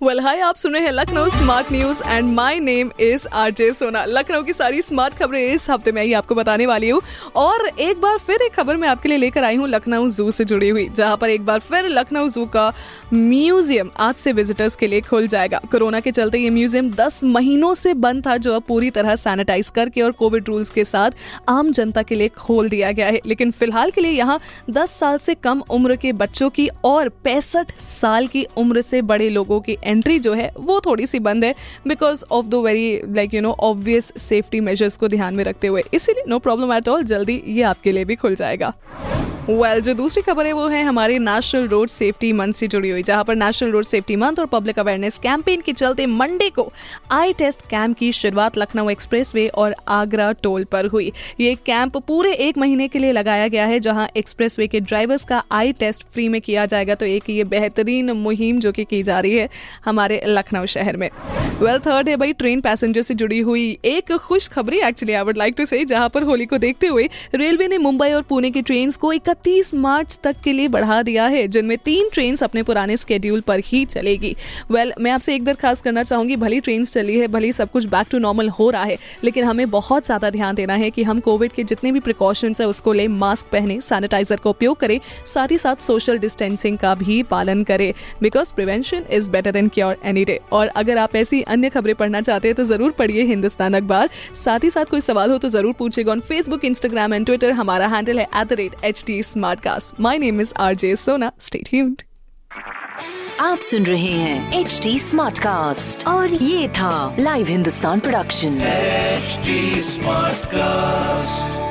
well hi आप सुन रहे हैं Lucknow smart news and my name is RJ Sona Lucknow की सारी स्मार्ट खबरें इस हफ़्ते में ही आपको बताने वाली हूँ। और एक बार फिर एक खबर मैं आपके लिए लेकर आई हूँ लखनऊ जू से जुड़ी हुई, जहाँ पर एक बार फिर लखनऊ जू का म्यूज़ियम आज से विजिटर्स के लिए खुल जाएगा। कोरोना के चलते ये म्यूज़ियम 10 महीनों से बंद था, जो अब पूरी तरह सैनिटाइज करके और कोविड रूल्स के साथ आम जनता के लिए खोल दिया गया है। लेकिन फ़िलहाल के लिए यहाँ दस साल से कम उम्र के बच्चों की और पैंसठ साल की उम्र से बड़े लोगों की एंट्री जो है, वो थोड़ी सी बंद है because of the very like you know obvious safety measures को ध्यान में रखते हुए। इसीलिए नो प्रॉब्लम एट ऑल जल्दी ये आपके लिए भी खुल जाएगा। वेल well, जो दूसरी खबर है वो है हमारे नेशनल रोड सेफ्टी मंथ से जुड़ी हुई जहाँ पर नेशनल रोड सेफ्टी मंथ और पब्लिक अवेयरनेस कैंपेन के चलते मंडे को आई टेस्ट कैंप की शुरुआत लखनऊ एक्सप्रेसवे और आगरा टोल पर हुई। ये कैंप पूरे एक महीने के लिए लगाया गया है जहाँ एक्सप्रेसवे के ड्राइवर्स का आई टेस्ट फ्री में किया जाएगा। तो एक ये बेहतरीन मुहिम जो कि की जा रही है हमारे लखनऊ शहर में। वेल well, थर्ड है भाई ट्रेन पैसेंजर से जुड़ी हुई एक खुश खबरी actually I would like to say जहाँ पर होली को देखते हुए रेलवे ने मुंबई और पुणे की ट्रेन को इकतीस मार्च तक के लिए बढ़ा दिया है जिनमें तीन ट्रेन अपने पुराने स्केड्यूल पर ही चलेगी। वेल well, मैं आपसे एक दरखास्त करना चाहूँगी भली ट्रेन चली है भली सब कुछ बैक टू नॉर्मल हो रहा है लेकिन हमें बहुत ज़्यादा ध्यान देना है कि हम कोविड के जितने भी प्रिकॉशंस है उसको ले मास्क पहने सैनिटाइजर का उपयोग करें साथ ही साथ सोशल डिस्टेंसिंग का भी पालन करें because prevention is better than cure any day और अगर आप ऐसी अन्य खबरें पढ़ना चाहते हैं तो ज़रूर पढ़िए हिंदुस्तान अखबार। साथ ही साथ कोई सवाल हो तो ज़रूर पूछेगा on Facebook Instagram and Twitter हमारा हैंडल है at the rate H T smart cast my name is R J Sona state आप सुन रहे हैं एच डी स्मार्ट कास्ट और ये था live Hindustan production smart cast